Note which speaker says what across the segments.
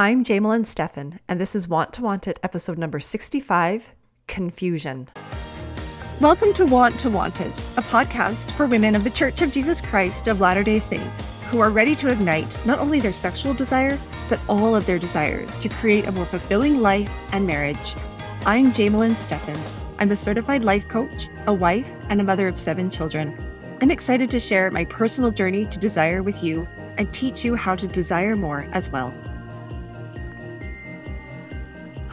Speaker 1: I'm Jamelyn Stephan, and this is Want to Want It, episode number 65 Confusion.
Speaker 2: Welcome to Want to Want It, a podcast for women of the Church of Jesus Christ of Latter day Saints who are ready to ignite not only their sexual desire, but all of their desires to create a more fulfilling life and marriage. I'm Jamelyn Stephan. I'm a certified life coach, a wife, and a mother of seven children. I'm excited to share my personal journey to desire with you and teach you how to desire more as well.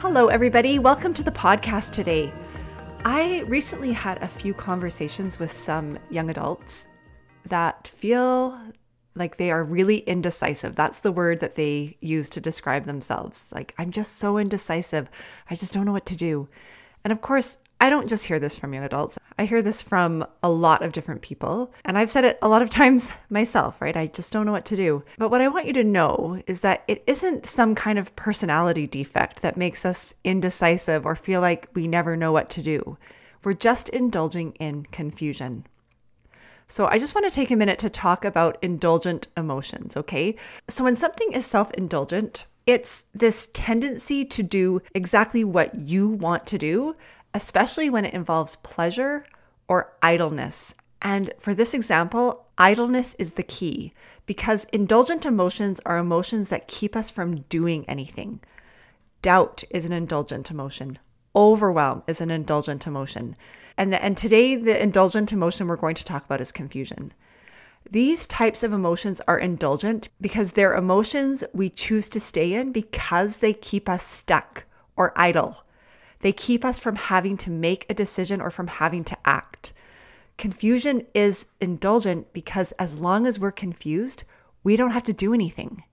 Speaker 1: Hello, everybody. Welcome to the podcast today. I recently had a few conversations with some young adults that feel like they are really indecisive. That's the word that they use to describe themselves. Like, I'm just so indecisive. I just don't know what to do. And of course, I don't just hear this from young adults. I hear this from a lot of different people. And I've said it a lot of times myself, right? I just don't know what to do. But what I want you to know is that it isn't some kind of personality defect that makes us indecisive or feel like we never know what to do. We're just indulging in confusion. So, I just want to take a minute to talk about indulgent emotions, okay? So, when something is self indulgent, it's this tendency to do exactly what you want to do especially when it involves pleasure or idleness. And for this example, idleness is the key because indulgent emotions are emotions that keep us from doing anything. Doubt is an indulgent emotion. Overwhelm is an indulgent emotion. And, the, and today, the indulgent emotion we're going to talk about is confusion. These types of emotions are indulgent because they're emotions we choose to stay in because they keep us stuck or idle. They keep us from having to make a decision or from having to act. Confusion is indulgent because as long as we're confused, we don't have to do anything.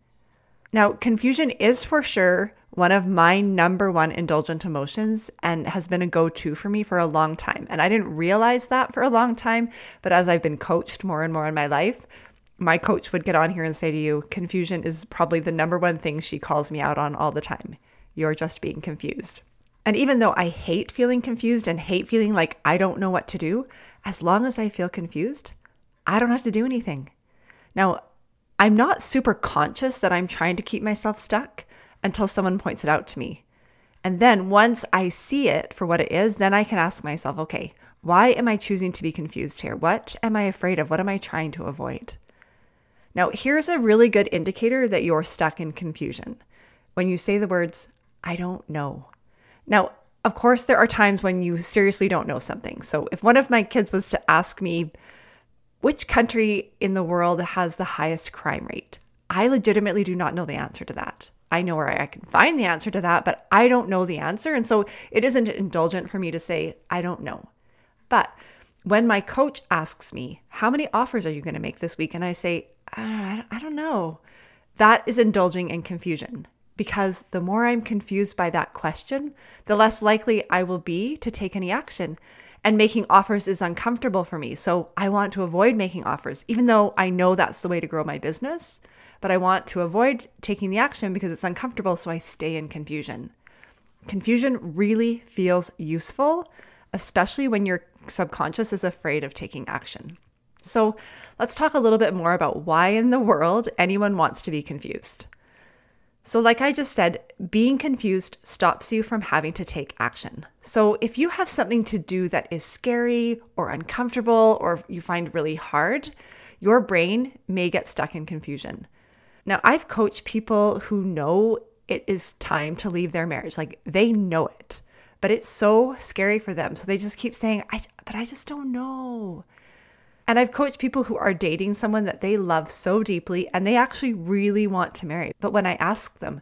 Speaker 1: Now, confusion is for sure one of my number one indulgent emotions and has been a go to for me for a long time. And I didn't realize that for a long time, but as I've been coached more and more in my life, my coach would get on here and say to you, confusion is probably the number one thing she calls me out on all the time. You're just being confused. And even though I hate feeling confused and hate feeling like I don't know what to do, as long as I feel confused, I don't have to do anything. Now, I'm not super conscious that I'm trying to keep myself stuck until someone points it out to me. And then once I see it for what it is, then I can ask myself, okay, why am I choosing to be confused here? What am I afraid of? What am I trying to avoid? Now, here's a really good indicator that you're stuck in confusion. When you say the words, I don't know. Now, of course, there are times when you seriously don't know something. So if one of my kids was to ask me, which country in the world has the highest crime rate? I legitimately do not know the answer to that. I know where I can find the answer to that, but I don't know the answer. And so it isn't indulgent for me to say, I don't know. But when my coach asks me, How many offers are you going to make this week? And I say, uh, I don't know. That is indulging in confusion because the more I'm confused by that question, the less likely I will be to take any action. And making offers is uncomfortable for me. So I want to avoid making offers, even though I know that's the way to grow my business. But I want to avoid taking the action because it's uncomfortable. So I stay in confusion. Confusion really feels useful, especially when your subconscious is afraid of taking action. So let's talk a little bit more about why in the world anyone wants to be confused. So, like I just said, being confused stops you from having to take action. So, if you have something to do that is scary or uncomfortable or you find really hard, your brain may get stuck in confusion. Now, I've coached people who know it is time to leave their marriage, like they know it, but it's so scary for them. So, they just keep saying, I, but I just don't know. And I've coached people who are dating someone that they love so deeply and they actually really want to marry. But when I ask them,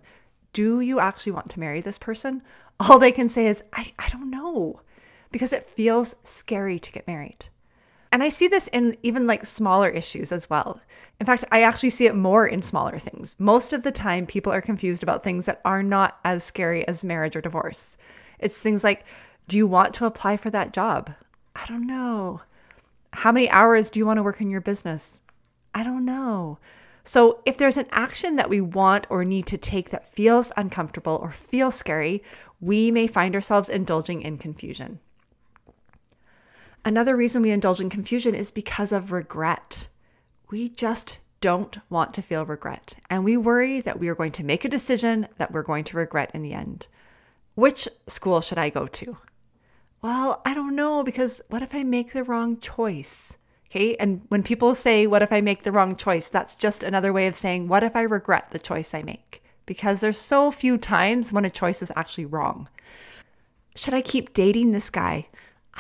Speaker 1: do you actually want to marry this person? All they can say is, I, I don't know, because it feels scary to get married. And I see this in even like smaller issues as well. In fact, I actually see it more in smaller things. Most of the time, people are confused about things that are not as scary as marriage or divorce. It's things like, do you want to apply for that job? I don't know. How many hours do you want to work in your business? I don't know. So, if there's an action that we want or need to take that feels uncomfortable or feels scary, we may find ourselves indulging in confusion. Another reason we indulge in confusion is because of regret. We just don't want to feel regret, and we worry that we are going to make a decision that we're going to regret in the end. Which school should I go to? Well, I don't know because what if I make the wrong choice? Okay. And when people say, What if I make the wrong choice? That's just another way of saying, What if I regret the choice I make? Because there's so few times when a choice is actually wrong. Should I keep dating this guy?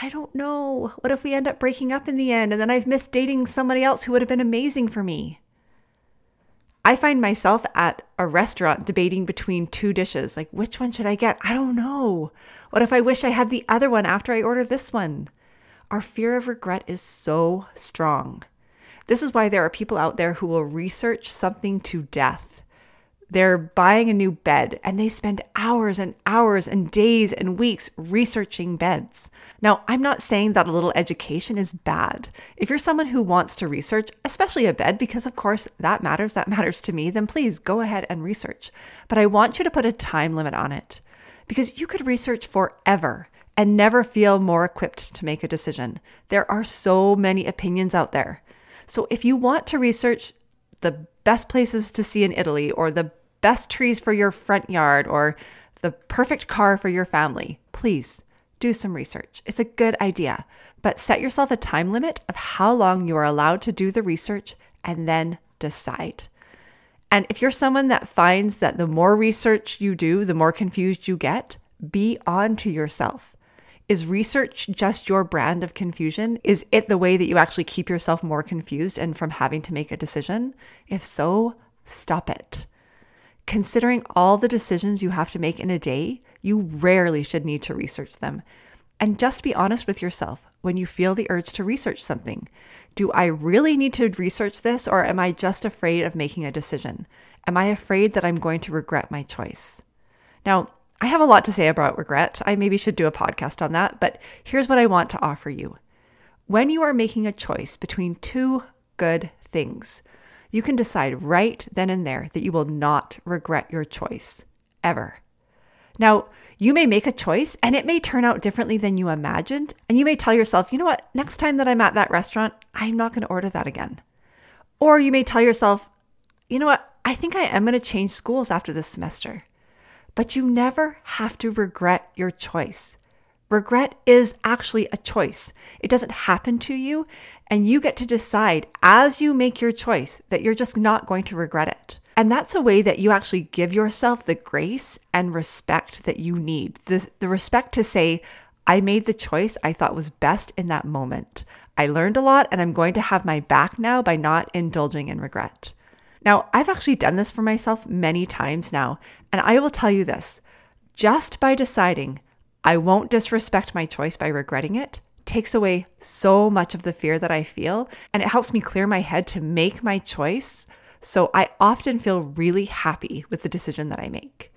Speaker 1: I don't know. What if we end up breaking up in the end and then I've missed dating somebody else who would have been amazing for me? I find myself at a restaurant debating between two dishes. Like, which one should I get? I don't know. What if I wish I had the other one after I order this one? Our fear of regret is so strong. This is why there are people out there who will research something to death they're buying a new bed and they spend hours and hours and days and weeks researching beds. Now, I'm not saying that a little education is bad. If you're someone who wants to research, especially a bed, because of course that matters, that matters to me, then please go ahead and research. But I want you to put a time limit on it because you could research forever and never feel more equipped to make a decision. There are so many opinions out there. So if you want to research the best places to see in Italy or the best trees for your front yard or the perfect car for your family, please do some research. It's a good idea, but set yourself a time limit of how long you are allowed to do the research and then decide. And if you're someone that finds that the more research you do, the more confused you get, be on to yourself. Is research just your brand of confusion? Is it the way that you actually keep yourself more confused and from having to make a decision? If so, stop it. Considering all the decisions you have to make in a day, you rarely should need to research them. And just be honest with yourself when you feel the urge to research something. Do I really need to research this, or am I just afraid of making a decision? Am I afraid that I'm going to regret my choice? Now, I have a lot to say about regret. I maybe should do a podcast on that, but here's what I want to offer you. When you are making a choice between two good things, you can decide right then and there that you will not regret your choice ever. Now, you may make a choice and it may turn out differently than you imagined. And you may tell yourself, you know what, next time that I'm at that restaurant, I'm not going to order that again. Or you may tell yourself, you know what, I think I am going to change schools after this semester. But you never have to regret your choice. Regret is actually a choice. It doesn't happen to you, and you get to decide as you make your choice that you're just not going to regret it. And that's a way that you actually give yourself the grace and respect that you need. The, the respect to say, I made the choice I thought was best in that moment. I learned a lot, and I'm going to have my back now by not indulging in regret. Now, I've actually done this for myself many times now, and I will tell you this just by deciding I won't disrespect my choice by regretting it takes away so much of the fear that I feel and it helps me clear my head to make my choice. So I often feel really happy with the decision that I make.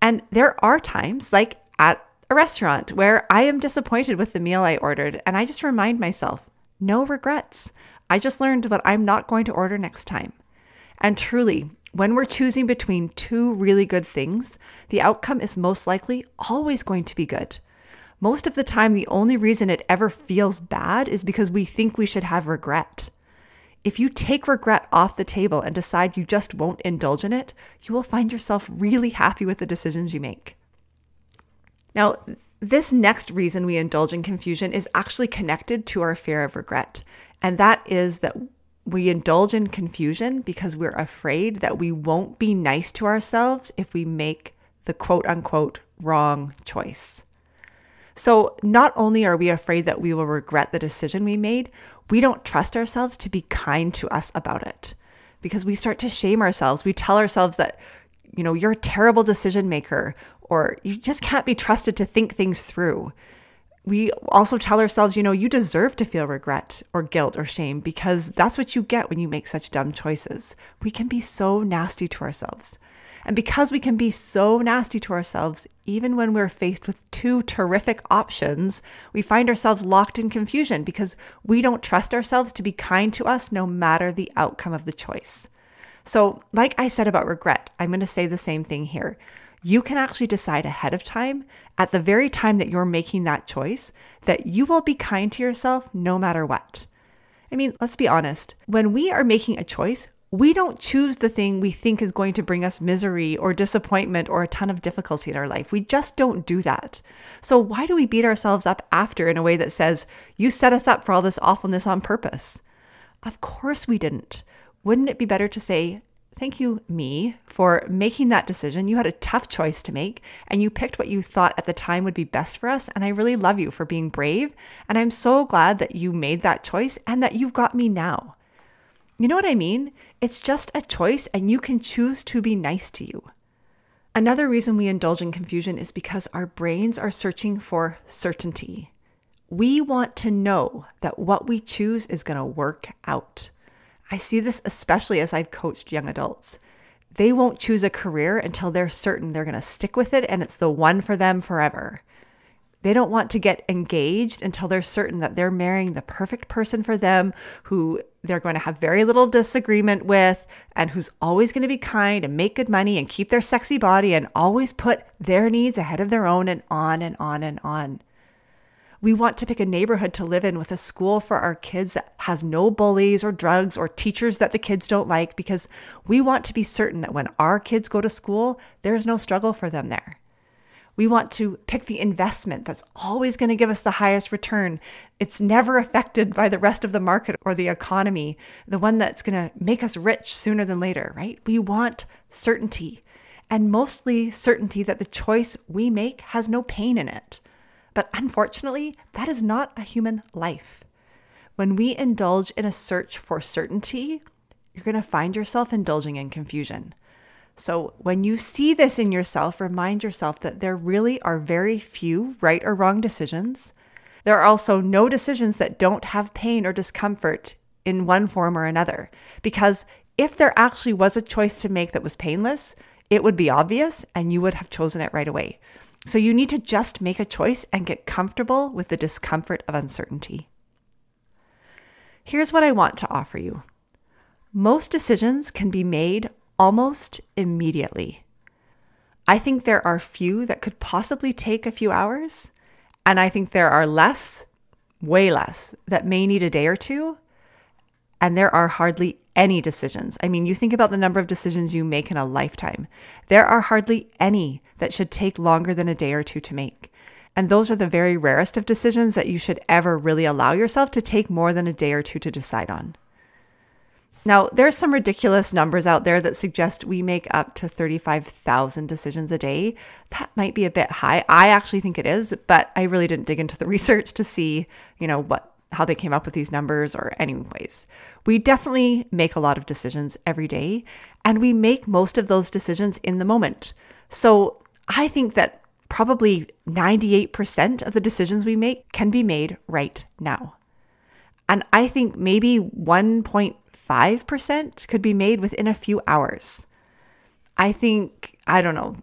Speaker 1: And there are times, like at a restaurant, where I am disappointed with the meal I ordered and I just remind myself, no regrets. I just learned what I'm not going to order next time. And truly, when we're choosing between two really good things, the outcome is most likely always going to be good. Most of the time, the only reason it ever feels bad is because we think we should have regret. If you take regret off the table and decide you just won't indulge in it, you will find yourself really happy with the decisions you make. Now, this next reason we indulge in confusion is actually connected to our fear of regret, and that is that we indulge in confusion because we're afraid that we won't be nice to ourselves if we make the quote unquote wrong choice. So, not only are we afraid that we will regret the decision we made, we don't trust ourselves to be kind to us about it because we start to shame ourselves. We tell ourselves that, you know, you're a terrible decision maker or you just can't be trusted to think things through we also tell ourselves, you know, you deserve to feel regret or guilt or shame because that's what you get when you make such dumb choices. We can be so nasty to ourselves. And because we can be so nasty to ourselves, even when we're faced with two terrific options, we find ourselves locked in confusion because we don't trust ourselves to be kind to us no matter the outcome of the choice. So, like I said about regret, I'm going to say the same thing here you can actually decide ahead of time, at the very time that you're making that choice, that you will be kind to yourself no matter what. I mean, let's be honest. When we are making a choice, we don't choose the thing we think is going to bring us misery or disappointment or a ton of difficulty in our life. We just don't do that. So, why do we beat ourselves up after in a way that says, you set us up for all this awfulness on purpose? Of course we didn't. Wouldn't it be better to say, Thank you, me, for making that decision. You had a tough choice to make, and you picked what you thought at the time would be best for us. And I really love you for being brave. And I'm so glad that you made that choice and that you've got me now. You know what I mean? It's just a choice, and you can choose to be nice to you. Another reason we indulge in confusion is because our brains are searching for certainty. We want to know that what we choose is going to work out. I see this especially as I've coached young adults. They won't choose a career until they're certain they're going to stick with it and it's the one for them forever. They don't want to get engaged until they're certain that they're marrying the perfect person for them who they're going to have very little disagreement with and who's always going to be kind and make good money and keep their sexy body and always put their needs ahead of their own and on and on and on. We want to pick a neighborhood to live in with a school for our kids that has no bullies or drugs or teachers that the kids don't like because we want to be certain that when our kids go to school, there's no struggle for them there. We want to pick the investment that's always going to give us the highest return. It's never affected by the rest of the market or the economy, the one that's going to make us rich sooner than later, right? We want certainty and mostly certainty that the choice we make has no pain in it. But unfortunately, that is not a human life. When we indulge in a search for certainty, you're going to find yourself indulging in confusion. So, when you see this in yourself, remind yourself that there really are very few right or wrong decisions. There are also no decisions that don't have pain or discomfort in one form or another. Because if there actually was a choice to make that was painless, it would be obvious and you would have chosen it right away. So you need to just make a choice and get comfortable with the discomfort of uncertainty. Here's what I want to offer you most decisions can be made almost immediately. I think there are few that could possibly take a few hours, and I think there are less, way less, that may need a day or two, and there are hardly any decisions. I mean, you think about the number of decisions you make in a lifetime. There are hardly any that should take longer than a day or two to make. And those are the very rarest of decisions that you should ever really allow yourself to take more than a day or two to decide on. Now, there's some ridiculous numbers out there that suggest we make up to 35,000 decisions a day. That might be a bit high. I actually think it is, but I really didn't dig into the research to see, you know, what how they came up with these numbers or anyways. We definitely make a lot of decisions every day and we make most of those decisions in the moment. So, I think that probably 98% of the decisions we make can be made right now. And I think maybe 1.5% could be made within a few hours. I think, I don't know,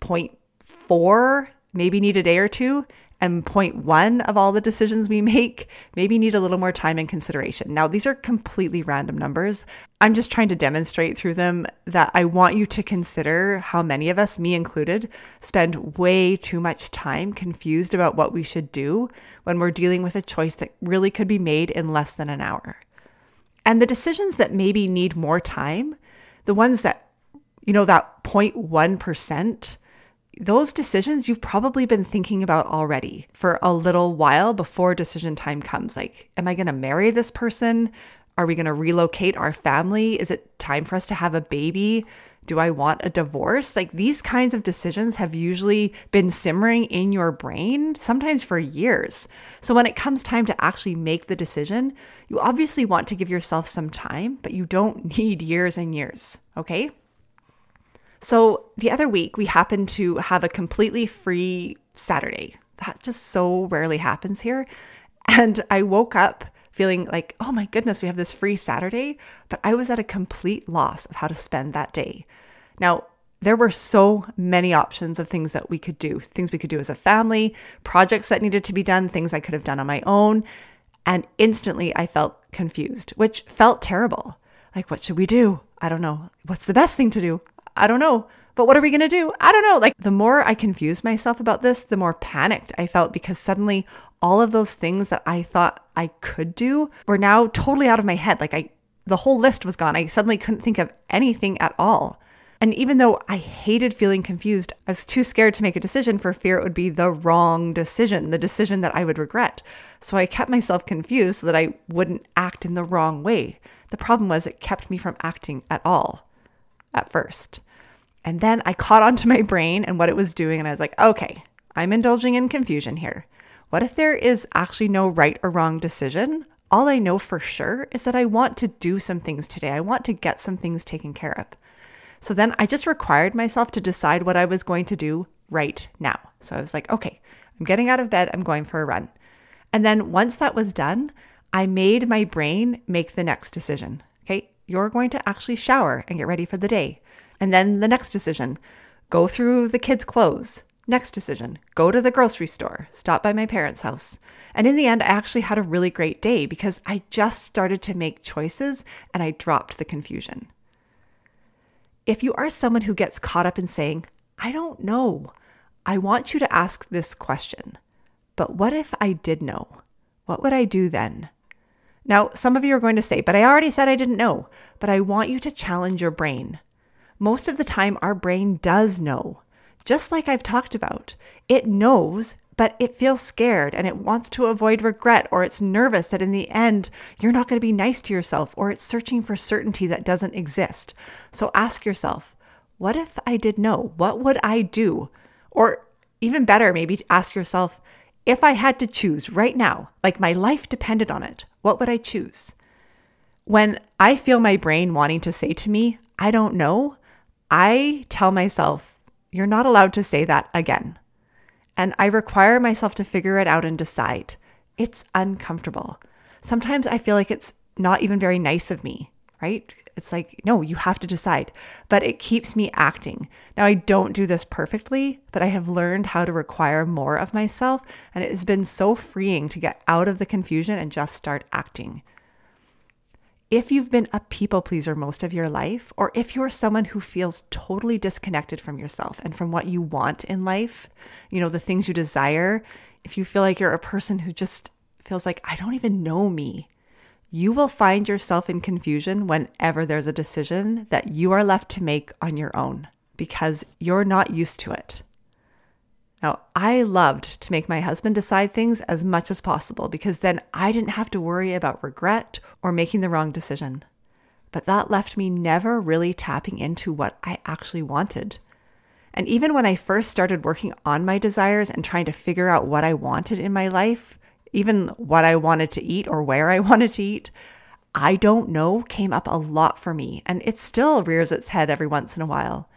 Speaker 1: 0.4 maybe need a day or two and point one of all the decisions we make maybe need a little more time and consideration. Now, these are completely random numbers. I'm just trying to demonstrate through them that I want you to consider how many of us, me included, spend way too much time confused about what we should do when we're dealing with a choice that really could be made in less than an hour. And the decisions that maybe need more time, the ones that, you know, that 0.1%, those decisions you've probably been thinking about already for a little while before decision time comes. Like, am I going to marry this person? Are we going to relocate our family? Is it time for us to have a baby? Do I want a divorce? Like these kinds of decisions have usually been simmering in your brain, sometimes for years. So when it comes time to actually make the decision, you obviously want to give yourself some time, but you don't need years and years. Okay. So the other week, we happened to have a completely free Saturday. That just so rarely happens here. And I woke up feeling like, oh my goodness, we have this free Saturday. But I was at a complete loss of how to spend that day. Now, there were so many options of things that we could do, things we could do as a family, projects that needed to be done, things I could have done on my own. And instantly I felt confused, which felt terrible. Like, what should we do? I don't know. What's the best thing to do? I don't know. But what are we going to do? I don't know. Like the more I confused myself about this, the more panicked I felt because suddenly all of those things that I thought I could do were now totally out of my head. Like I the whole list was gone. I suddenly couldn't think of anything at all. And even though I hated feeling confused, I was too scared to make a decision for fear it would be the wrong decision, the decision that I would regret. So I kept myself confused so that I wouldn't act in the wrong way. The problem was it kept me from acting at all at first. And then I caught onto my brain and what it was doing, and I was like, okay, I'm indulging in confusion here. What if there is actually no right or wrong decision? All I know for sure is that I want to do some things today. I want to get some things taken care of. So then I just required myself to decide what I was going to do right now. So I was like, okay, I'm getting out of bed, I'm going for a run. And then once that was done, I made my brain make the next decision. You're going to actually shower and get ready for the day. And then the next decision go through the kids' clothes. Next decision go to the grocery store, stop by my parents' house. And in the end, I actually had a really great day because I just started to make choices and I dropped the confusion. If you are someone who gets caught up in saying, I don't know, I want you to ask this question. But what if I did know? What would I do then? Now, some of you are going to say, but I already said I didn't know. But I want you to challenge your brain. Most of the time, our brain does know. Just like I've talked about, it knows but it feels scared and it wants to avoid regret, or it's nervous that in the end you're not going to be nice to yourself, or it's searching for certainty that doesn't exist. So ask yourself, what if I did know? What would I do? Or even better, maybe ask yourself, if I had to choose right now, like my life depended on it, what would I choose? When I feel my brain wanting to say to me, I don't know, I tell myself, you're not allowed to say that again and I require myself to figure it out and decide. It's uncomfortable. Sometimes I feel like it's not even very nice of me, right? It's like, no, you have to decide. But it keeps me acting. Now, I don't do this perfectly, but I have learned how to require more of myself. And it has been so freeing to get out of the confusion and just start acting if you've been a people pleaser most of your life, or if you're someone who feels totally disconnected from yourself and from what you want in life, you know, the things you desire, if you feel like you're a person who just feels like, I don't even know me, you will find yourself in confusion whenever there's a decision that you are left to make on your own because you're not used to it. Now, I loved to make my husband decide things as much as possible because then I didn't have to worry about regret or making the wrong decision. But that left me never really tapping into what I actually wanted. And even when I first started working on my desires and trying to figure out what I wanted in my life, even what I wanted to eat or where I wanted to eat, I don't know came up a lot for me. And it still rears its head every once in a while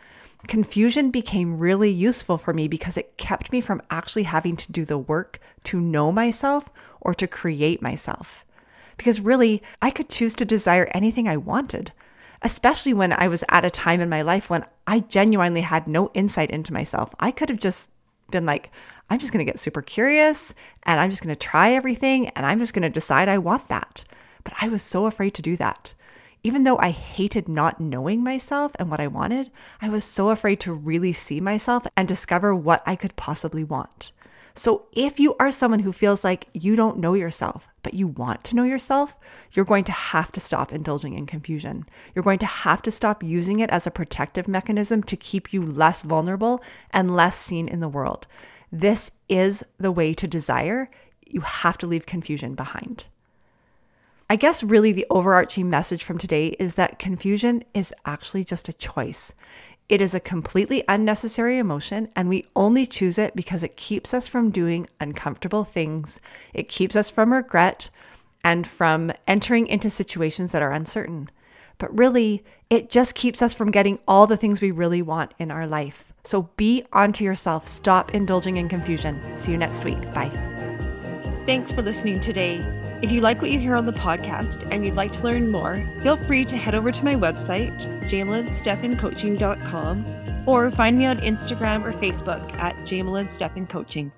Speaker 1: confusion became really useful for me because it kept me from actually having to do the work to know myself or to create myself. Because really, I could choose to desire anything I wanted, especially when I was at a time in my life when I genuinely had no insight into myself. I could have just been like, I'm just going to get super curious and I'm just going to try everything and I'm just going to decide I want that. But I was so afraid to do that. Even though I hated not knowing myself and what I wanted, I was so afraid to really see myself and discover what I could possibly want. So, if you are someone who feels like you don't know yourself, but you want to know yourself, you're going to have to stop indulging in confusion. You're going to have to stop using it as a protective mechanism to keep you less vulnerable and less seen in the world. This is the way to desire. You have to leave confusion behind. I guess really the overarching message from today is that confusion is actually just a choice. It is a completely unnecessary emotion, and we only choose it because it keeps us from doing uncomfortable things. It keeps us from regret and from entering into situations that are uncertain. But really, it just keeps us from getting all the things we really want in our life. So be onto yourself. Stop indulging in confusion. See you next week. Bye.
Speaker 2: Thanks for listening today. If you like what you hear on the podcast and you'd like to learn more, feel free to head over to my website, jamelynstephancoaching.com, or find me on Instagram or Facebook at Jamelyn Coaching.